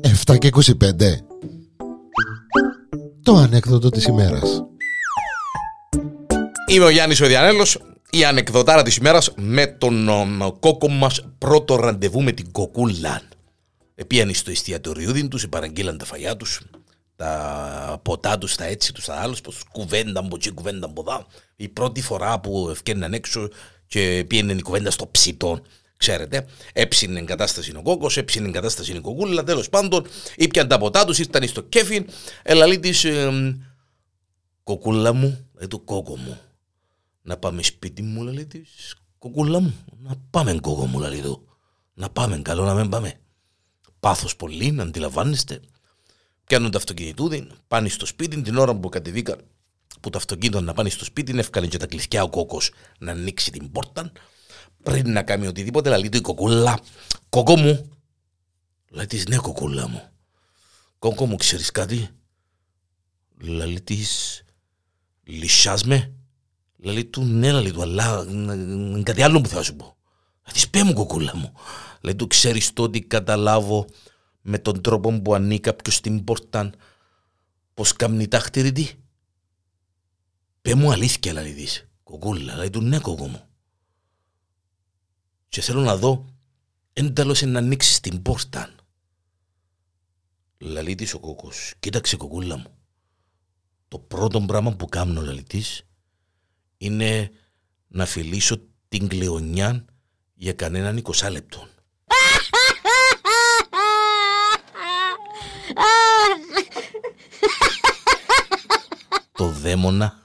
Εφτά και 25 Το ανέκδοτο της ημέρας Είμαι ο Γιάννης ο Διανέλος, η ανεκδοτάρα της ημέρας με τον ο, κόκο μας πρώτο ραντεβού με την κοκούλα. Επίανε στο εστιατοριούδιν τους, παραγγείλαν τα φαγιά τους, τα ποτά τους, τα έτσι τους, τα άλλους, πως κουβέντα από εκεί, κουβέντα από εδώ. Η πρώτη φορά που ευκαιρναν έξω και πήγαινε η κουβέντα στο ψητό. Ξέρετε, έψινε εγκατάσταση ο κόκο, έψινε εγκατάσταση η κοκούλα. Τέλος πάντων, ήπιαν τα ποτά τους, ήρθαν στο κέφι. Ελαλή της, κοκούλα μου, ε, το κόκο μου. Να πάμε σπίτι μου, λέει της, κοκούλα μου. Να πάμε, κόκο μου, λέει του. Να πάμε, καλό να μην πάμε. Πάθος πολύ, να αντιλαμβάνεστε. Πιάνουν το αυτοκινητούδι, πάνε στο σπίτι την ώρα που κατεβήκαν που το αυτοκίνητο να πάνε στο σπίτι, έφκανε και τα κλειδιά ο κόκο να ανοίξει την πόρτα. Πριν να κάνει οτιδήποτε, λέει του η κοκούλα, κόκο μου. Λέει της, ναι, κοκούλα μου. Κόκο μου, ξέρεις κάτι; Λέει της, λυσιάσμε. Λέει του, ναι, λέει του, αλλά κάτι άλλο που θα σου πω. Λέει της, πέ μου, κοκούλα μου. Λέει του, ξέρεις το ότι καταλάβω με τον τρόπο που ανήκει κάποιο στην πόρτα πώ κάνει τα χτυριτή. Πε μου αλήθεια, λέει της. Κοκούλα, λέει του, ναι, κόκο μου. Και θέλω να δω, ένταλος να ανοίξει την πόρτα. Λαλή της ο κόκος, κοίταξε κοκούλα μου. Το πρώτο πράγμα που κάνω, λαλή της, είναι να φιλήσω την κλεονιά για κανέναν 20 λεπτό. το δαίμονα